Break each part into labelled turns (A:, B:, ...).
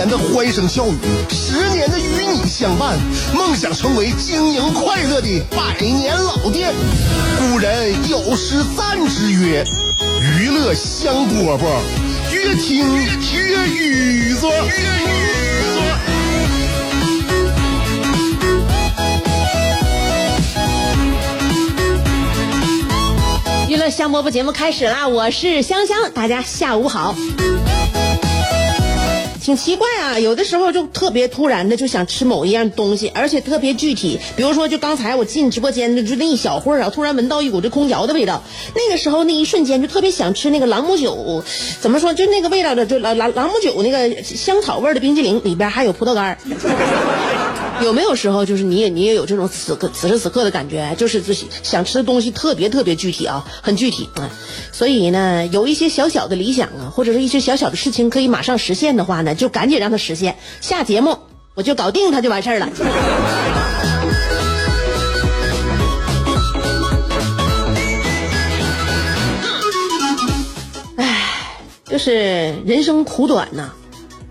A: 年的欢声笑语，十年的与你相伴，梦想成为经营快乐的百年老店。古人有诗赞之曰：“娱乐香饽饽，越听越雨左。”
B: 娱乐香饽饽节目开始啦！我是香香，大家下午好。挺奇怪啊，有的时候就特别突然的就想吃某一样东西，而且特别具体。比如说，就刚才我进直播间的就那一小会儿啊，突然闻到一股这空调的味道，那个时候那一瞬间就特别想吃那个朗姆酒。怎么说？就那个味道的，就朗朗朗姆酒那个香草味的冰激凌里边还有葡萄干 有没有时候就是你也你也有这种此刻此时此刻的感觉，就是自己想吃的东西特别特别具体啊，很具体啊。所以呢，有一些小小的理想啊，或者是一些小小的事情可以马上实现的话呢，就赶紧让它实现。下节目我就搞定它就完事儿了。唉，就是人生苦短呐。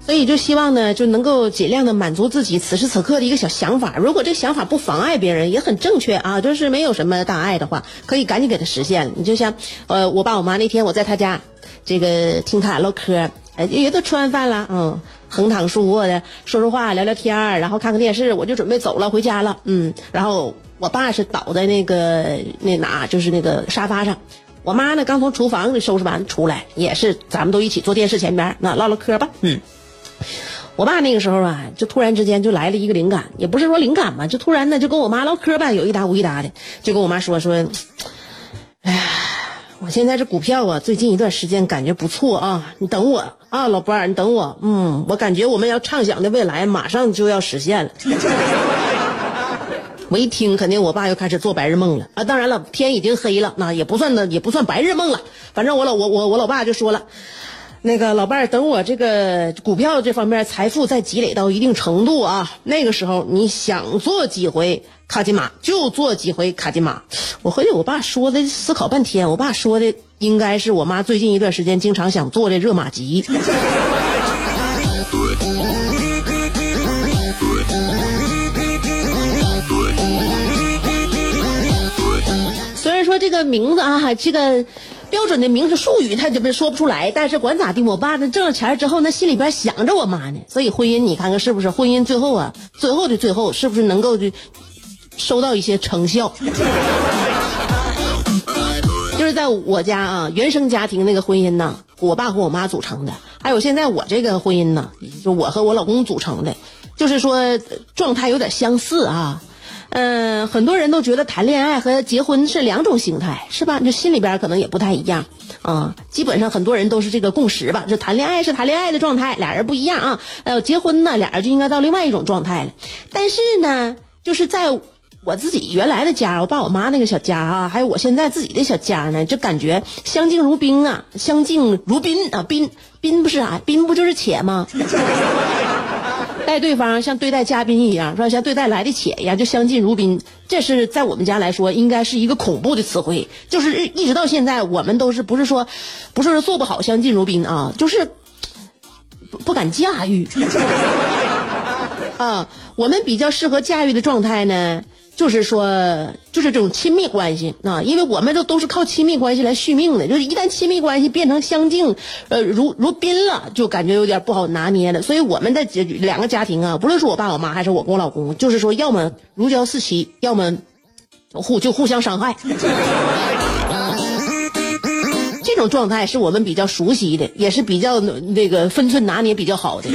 B: 所以就希望呢，就能够尽量的满足自己此时此刻的一个小想法。如果这想法不妨碍别人，也很正确啊，就是没有什么大碍的话，可以赶紧给他实现。你就像，呃，我爸我妈那天我在他家，这个听他俩唠嗑，呃，也都吃完饭了，嗯，横躺竖卧的说说话，聊聊天然后看看电视，我就准备走了，回家了，嗯，然后我爸是倒在那个那哪，就是那个沙发上，我妈呢刚从厨房里收拾完出来，也是咱们都一起坐电视前边，那唠唠嗑吧，嗯。我爸那个时候啊，就突然之间就来了一个灵感，也不是说灵感吧，就突然呢就跟我妈唠嗑吧，有一搭无一搭的，就跟我妈说说，哎呀，我现在这股票啊，最近一段时间感觉不错啊，你等我啊，老伴儿，你等我，嗯，我感觉我们要畅想的未来马上就要实现了。我一听，肯定我爸又开始做白日梦了啊！当然了，天已经黑了，那也不算呢，也不算白日梦了，反正我老我我我老爸就说了。那个老伴儿，等我这个股票这方面财富再积累到一定程度啊，那个时候你想做几回卡金马就做几回卡金马。我合计我爸说的，思考半天，我爸说的应该是我妈最近一段时间经常想做的热玛吉。虽然说这个名字啊，这个。标准的名词术语他这边说不出来，但是管咋地，我爸那挣了钱之后，那心里边想着我妈呢，所以婚姻你看看是不是？婚姻最后啊，最后的最后是不是能够就收到一些成效？就是在我家啊，原生家庭那个婚姻呢，我爸和我妈组成的，还有现在我这个婚姻呢，就我和我老公组成的，就是说状态有点相似啊。嗯，很多人都觉得谈恋爱和结婚是两种形态，是吧？就心里边可能也不太一样啊。基本上很多人都是这个共识吧，就谈恋爱是谈恋爱的状态，俩人不一样啊。呃，结婚呢，俩人就应该到另外一种状态了。但是呢，就是在我自己原来的家，我爸我妈那个小家啊，还有我现在自己的小家呢，就感觉相敬如宾啊，相敬如宾啊，宾宾不是啥，宾不就是且吗？待对方像对待嘉宾一样，是吧？像对待来的且一样，就相敬如宾。这是在我们家来说，应该是一个恐怖的词汇。就是一直到现在，我们都是不是说，不是说做不好相敬如宾啊，就是不敢驾驭。啊，我们比较适合驾驭的状态呢。就是说，就是这种亲密关系啊，因为我们都都是靠亲密关系来续命的。就是一旦亲密关系变成相敬，呃，如如宾了，就感觉有点不好拿捏了。所以我们的两个家庭啊，不论是我爸我妈还是我跟我老公，就是说，要么如胶似漆，要么互就互相伤害。这种状态是我们比较熟悉的，也是比较那个分寸拿捏比较好的。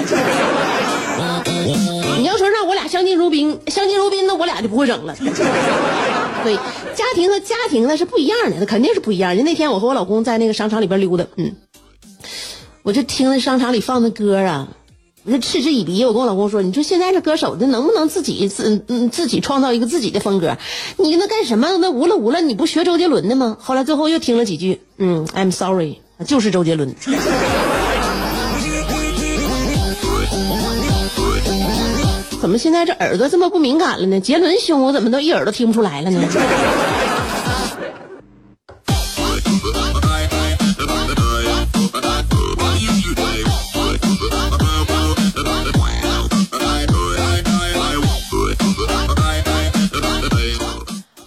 B: 你要说让我俩相敬如宾，相敬如宾，那我俩就不会整了。对，家庭和家庭那是不一样的，那肯定是不一样。的那天我和我老公在那个商场里边溜达，嗯，我就听那商场里放的歌啊，我就嗤之以鼻。我跟我老公说：“你说现在这歌手，这能不能自己自嗯自己创造一个自己的风格？你那干什么？那无了无了，你不学周杰伦的吗？”后来最后又听了几句，嗯，I'm sorry，就是周杰伦。怎么现在这耳朵这么不敏感了呢？杰伦兄，我怎么都一耳朵听不出来了呢？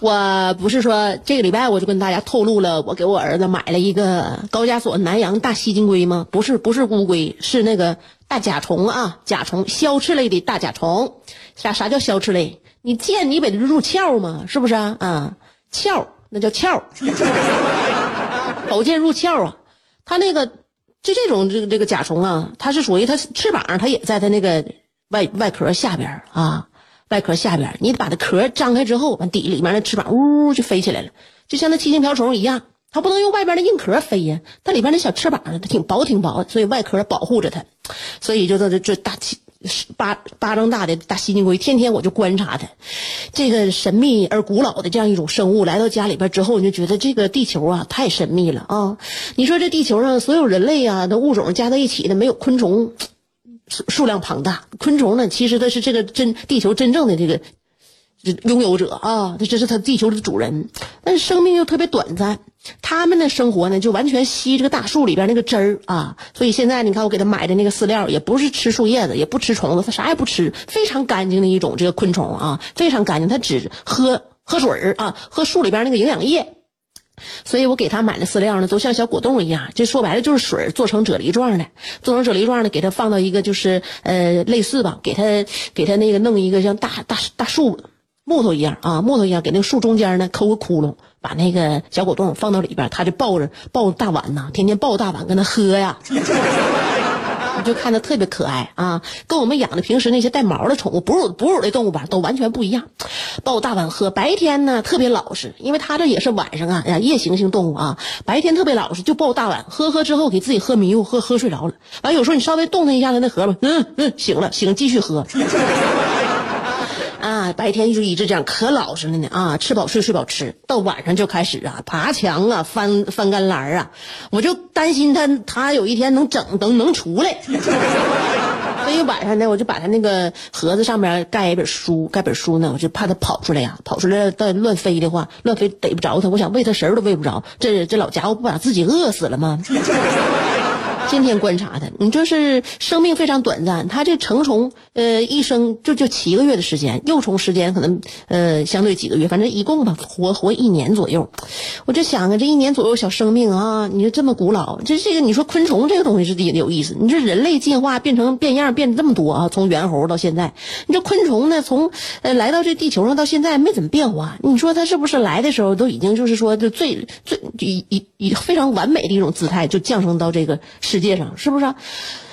B: 我不是说这个礼拜我就跟大家透露了，我给我儿子买了一个高加索南洋大吸金龟吗？不是，不是乌龟，是那个大甲虫啊，甲虫，消翅类的大甲虫。啥啥叫消翅类？你见你得入鞘吗？是不是啊？啊，鞘那叫鞘，宝剑入鞘啊。它那个就这种这个这个甲虫啊，它是属于它翅膀，它也在它那个外外壳下边啊。外壳下边，你把它壳张开之后，完底里面的翅膀呜呜就飞起来了，就像那七星瓢虫一样。它不能用外边的硬壳飞呀，它里边那小翅膀它挺薄挺薄，所以外壳保护着它。所以就这这这大七巴巴掌大的大吸金龟，天天我就观察它。这个神秘而古老的这样一种生物来到家里边之后，你就觉得这个地球啊太神秘了啊！你说这地球上所有人类啊的物种加在一起的，没有昆虫。数数量庞大，昆虫呢，其实它是这个真地球真正的这个拥有者啊，这这是它地球的主人，但是生命又特别短暂，他们的生活呢就完全吸这个大树里边那个汁儿啊，所以现在你看我给他买的那个饲料，也不是吃树叶子，也不吃虫子，它啥也不吃，非常干净的一种这个昆虫啊，非常干净，它只喝喝水儿啊，喝树里边那个营养液。所以我给他买的饲料呢，都像小果冻一样，这说白了就是水做成啫喱状的，做成啫喱状的，给他放到一个就是呃类似吧，给他给他那个弄一个像大大大树木头一样啊木头一样，给那个树中间呢抠个窟窿，把那个小果冻放到里边，他就抱着抱着大碗呢，天天抱大碗跟他喝呀。就看着特别可爱啊，跟我们养的平时那些带毛的宠物、哺乳哺乳类动物吧，都完全不一样。抱大碗喝，白天呢特别老实，因为它这也是晚上啊呀夜行性动物啊，白天特别老实，就抱大碗喝喝之后给自己喝迷糊，喝喝睡着了。完有时候你稍微动它一下，它那盒吧，嗯嗯醒了醒继续喝。白天就一直这样，可老实了呢啊！吃饱睡，睡饱吃，到晚上就开始啊，爬墙啊，翻翻干栏啊，我就担心他，他有一天能整能能出来。所以晚上呢，我就把他那个盒子上面盖一本书，盖本书呢，我就怕他跑出来呀，跑出来再乱飞的话，乱飞逮不着他，我想喂他食儿都喂不着，这这老家伙不把自己饿死了吗？天天观察它，你就是生命非常短暂。它这成虫，呃，一生就就七个月的时间，幼虫时间可能呃相对几个月，反正一共吧活活一年左右。我就想啊，这一年左右小生命啊，你说这么古老，这这个你说昆虫这个东西是的有意思。你说人类进化变成变样变这么多啊，从猿猴到现在，你说昆虫呢，从呃来到这地球上到现在没怎么变化。你说它是不是来的时候都已经就是说就最最以以以非常完美的一种姿态就降生到这个世。世界上是不是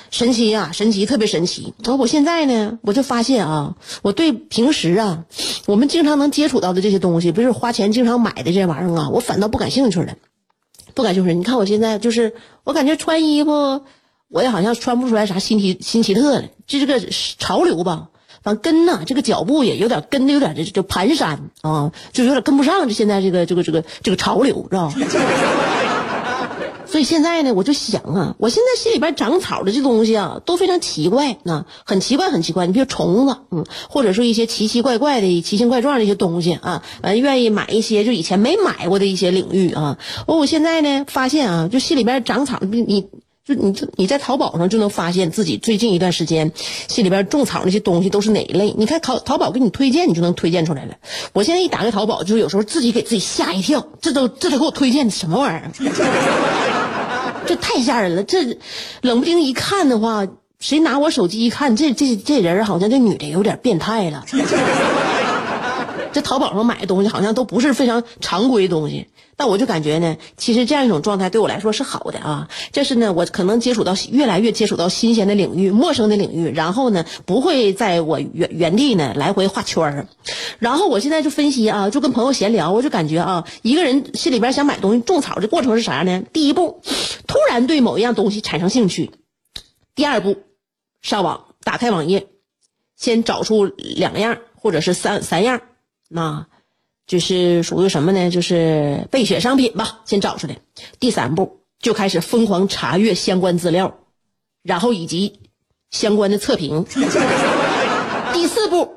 B: 神奇呀？神奇，特别神奇。然后我现在呢，我就发现啊，我对平时啊，我们经常能接触到的这些东西，不是花钱经常买的这玩意儿啊，我反倒不感兴趣了，不感兴趣。你看我现在就是，我感觉穿衣服，我也好像穿不出来啥新奇新奇特的，就这个潮流吧。反正跟呢，这个脚步也有点跟的有点这就蹒跚啊，就有点跟不上这现在这个这个这个这个潮流，知道吧？所以现在呢，我就想啊，我现在心里边长草的这东西啊，都非常奇怪啊，很奇怪，很奇怪。你比如虫子，嗯，或者说一些奇奇怪怪的、奇形怪状的一些东西啊，完愿意买一些就以前没买过的一些领域啊。我我现在呢，发现啊，就心里边长草，你你就你你在淘宝上就能发现自己最近一段时间心里边种草那些东西都是哪一类。你看淘淘宝给你推荐，你就能推荐出来了。我现在一打开淘宝，就有时候自己给自己吓一跳，这都这都给我推荐的什么玩意儿？这太吓人了！这冷不丁一看的话，谁拿我手机一看，这这这人好像这女的有点变态了。这淘宝上买的东西好像都不是非常常规的东西，但我就感觉呢，其实这样一种状态对我来说是好的啊。这是呢，我可能接触到越来越接触到新鲜的领域、陌生的领域，然后呢，不会在我原原地呢来回画圈儿。然后我现在就分析啊，就跟朋友闲聊，我就感觉啊，一个人心里边想买东西、种草的过程是啥呢？第一步，突然对某一样东西产生兴趣；第二步，上网打开网页，先找出两样或者是三三样，那就是属于什么呢？就是备选商品吧，先找出来。第三步就开始疯狂查阅相关资料，然后以及相关的测评。第四步，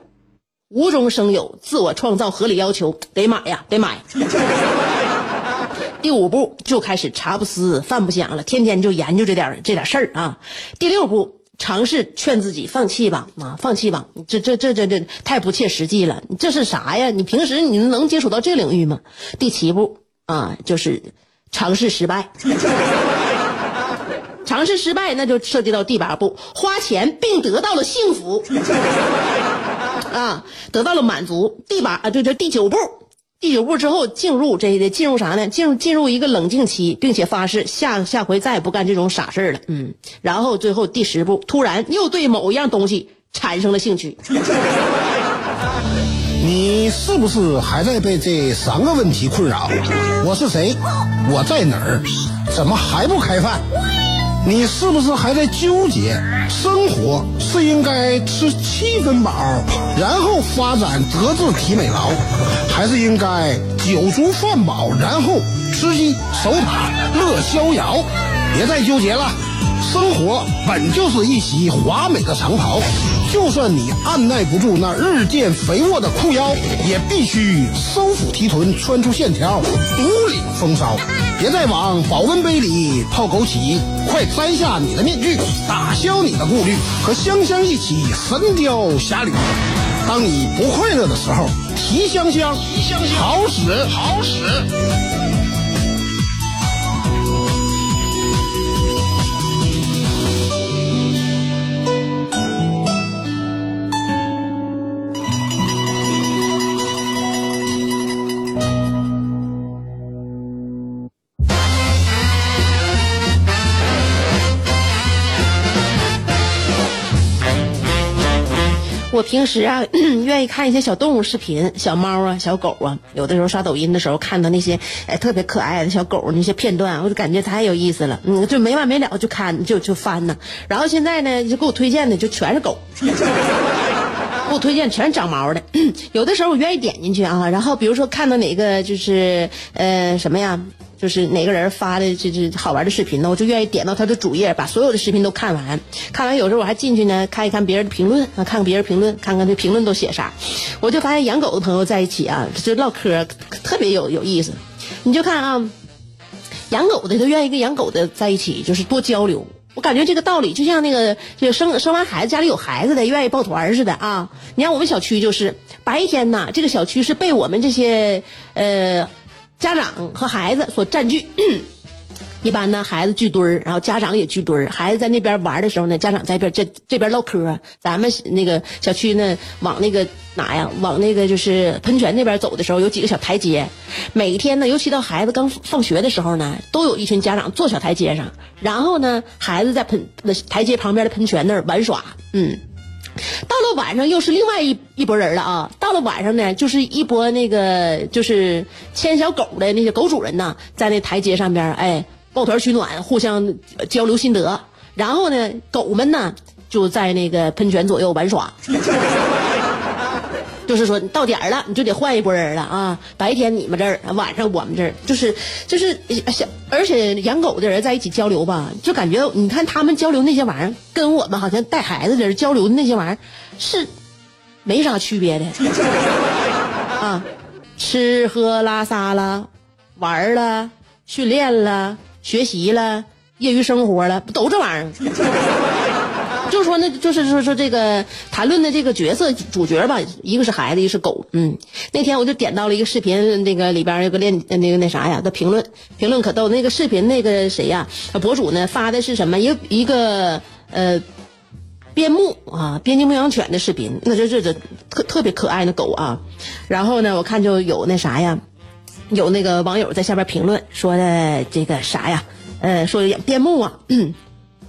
B: 无中生有，自我创造合理要求，得买呀，得买。第五步就开始茶不思饭不想了，天天就研究这点这点事儿啊。第六步尝试劝自己放弃吧，啊，放弃吧，这这这这这太不切实际了。这是啥呀？你平时你能接触到这领域吗？第七步啊，就是尝试失败。尝试失败，那就涉及到第八步，花钱并得到了幸福，啊，得到了满足。第八啊，就这第九步。第九步之后进入这个进入啥呢？进入进入一个冷静期，并且发誓下下回再也不干这种傻事了。嗯，然后最后第十步，突然又对某一样东西产生了兴趣。
C: 你是不是还在被这三个问题困扰？我是谁？我在哪儿？怎么还不开饭？你是不是还在纠结，生活是应该吃七分饱，然后发展德智体美劳，还是应该酒足饭饱，然后吃鸡守塔乐逍遥？别再纠结了。生活本就是一袭华美的长袍，就算你按耐不住那日渐肥沃的裤腰，也必须收腹提臀，穿出线条，独领风骚。别再往保温杯里泡枸杞，快摘下你的面具，打消你的顾虑，和香香一起神雕侠侣。当你不快乐的时候，提香香，好使，好使。
B: 平时啊，愿意看一些小动物视频，小猫啊，小狗啊。有的时候刷抖音的时候，看到那些哎特别可爱的小狗那些片段，我就感觉太有意思了。嗯，就没完没了就看，就就翻呢。然后现在呢，就给我推荐的就全是狗，给我推荐全是长毛的。有的时候我愿意点进去啊，然后比如说看到哪个就是呃什么呀。就是哪个人发的这这好玩的视频呢？我就愿意点到他的主页，把所有的视频都看完。看完有时候我还进去呢，看一看别人的评论啊，看看别人评论，看看这评论都写啥。我就发现养狗的朋友在一起啊，就唠嗑特别有有意思。你就看啊，养狗的都愿意跟养狗的在一起，就是多交流。我感觉这个道理就像那个就生生完孩子家里有孩子的愿意抱团似的啊。你看我们小区就是白天呐，这个小区是被我们这些呃。家长和孩子所占据，一般呢，孩子聚堆儿，然后家长也聚堆儿。孩子在那边玩的时候呢，家长在一边这这边唠嗑。咱们那个小区呢，往那个哪呀？往那个就是喷泉那边走的时候，有几个小台阶。每天呢，尤其到孩子刚放学的时候呢，都有一群家长坐小台阶上，然后呢，孩子在喷那台阶旁边的喷泉那儿玩耍。嗯。到了晚上又是另外一一拨人了啊！到了晚上呢，就是一波那个就是牵小狗的那些狗主人呢，在那台阶上边哎抱团取暖，互相交流心得。然后呢，狗们呢就在那个喷泉左右玩耍。就是说，到点儿了，你就得换一拨人了啊！白天你们这儿，晚上我们这儿，就是就是，而且养狗的人在一起交流吧，就感觉你看他们交流那些玩意儿，跟我们好像带孩子的人交流的那些玩意儿是没啥区别的啊！吃喝拉撒了，玩了，训练了，学习了，业余生活了，不都这玩意儿？就说，那就是说说这个谈论的这个角色主角吧，一个是孩子，一个是狗。嗯，那天我就点到了一个视频，那个里边有个练那个那啥呀的评论，评论可逗。那个视频那个谁呀，博主呢发的是什么？一个一个呃边牧啊，边境牧羊犬的视频。那这这这特特别可爱的狗啊。然后呢，我看就有那啥呀，有那个网友在下边评论说的这个啥呀，呃，说边牧啊，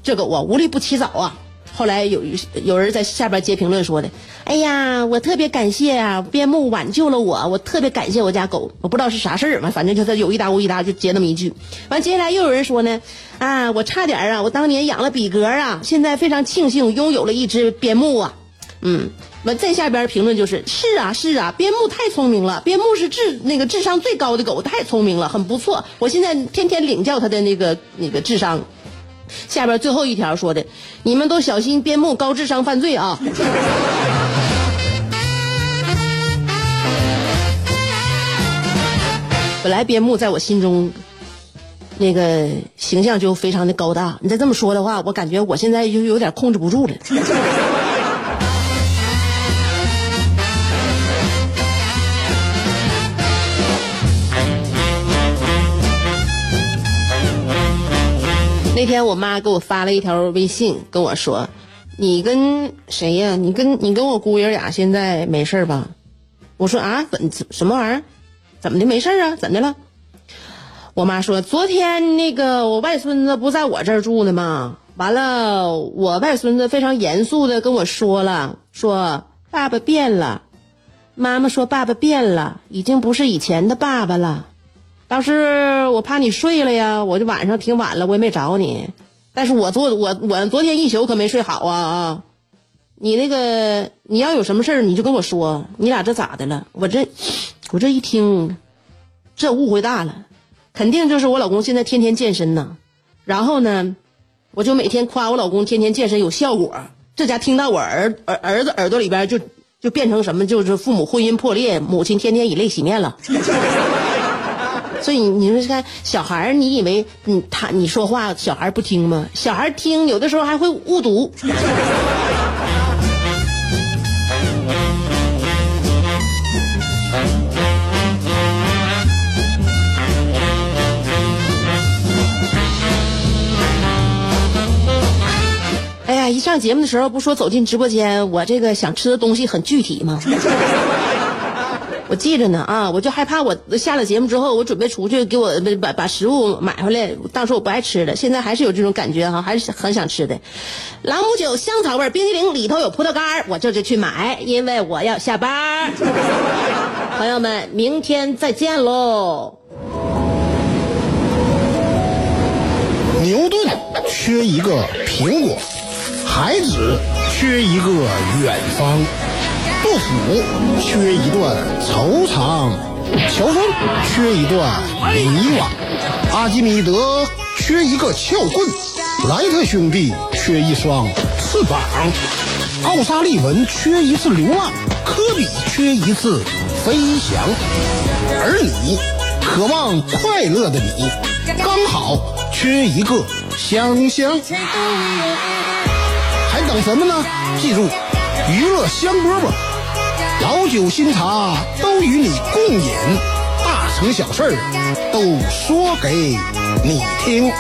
B: 这狗啊无利不起早啊。后来有有人在下边接评论说的，哎呀，我特别感谢啊，边牧挽救了我，我特别感谢我家狗，我不知道是啥事儿嘛，反正就他有一搭无一搭就接那么一句。完，接下来又有人说呢，啊，我差点啊，我当年养了比格啊，现在非常庆幸拥有了一只边牧啊，嗯。完，在下边评论就是是啊是啊，边牧太聪明了，边牧是智那个智商最高的狗，太聪明了，很不错。我现在天天领教它的那个那个智商。下边最后一条说的，你们都小心边牧高智商犯罪啊！本来边牧在我心中，那个形象就非常的高大。你再这么说的话，我感觉我现在就有点控制不住了。那天我妈给我发了一条微信，跟我说：“你跟谁呀？你跟你跟我姑爷俩现在没事吧？”我说：“啊，怎什么玩意儿？怎么的没事啊？怎的了？”我妈说：“昨天那个我外孙子不在我这儿住呢吗？完了，我外孙子非常严肃的跟我说了，说爸爸变了。妈妈说爸爸变了，已经不是以前的爸爸了。”当时我怕你睡了呀，我就晚上挺晚了，我也没找你。但是我昨我我昨天一宿可没睡好啊啊！你那个你要有什么事儿你就跟我说，你俩这咋的了？我这我这一听，这误会大了，肯定就是我老公现在天天健身呢。然后呢，我就每天夸我老公天天健身有效果。这家听到我儿儿儿子耳朵里边就就变成什么？就是父母婚姻破裂，母亲天天以泪洗面了。所以你说看小孩你以为你他你说话小孩不听吗？小孩听，有的时候还会误读。哎呀，一上节目的时候不说走进直播间，我这个想吃的东西很具体吗？我记着呢啊，我就害怕我下了节目之后，我准备出去给我把把食物买回来，到时候我不爱吃了。现在还是有这种感觉哈，还是很想吃的。朗姆酒香草味冰激凌里头有葡萄干我这就去买，因为我要下班。朋友们，明天再见喽。
C: 牛顿缺一个苹果，孩子缺一个远方。杜甫缺一段惆怅，乔峰缺一段迷惘，阿基米德缺一个撬棍，莱特兄弟缺一双翅膀，奥沙利文缺一次流浪，科比缺一次飞翔，而你渴望快乐的你，刚好缺一个香香，还等什么呢？记住，娱乐香饽饽。老酒新茶都与你共饮，大成小事都说给你听。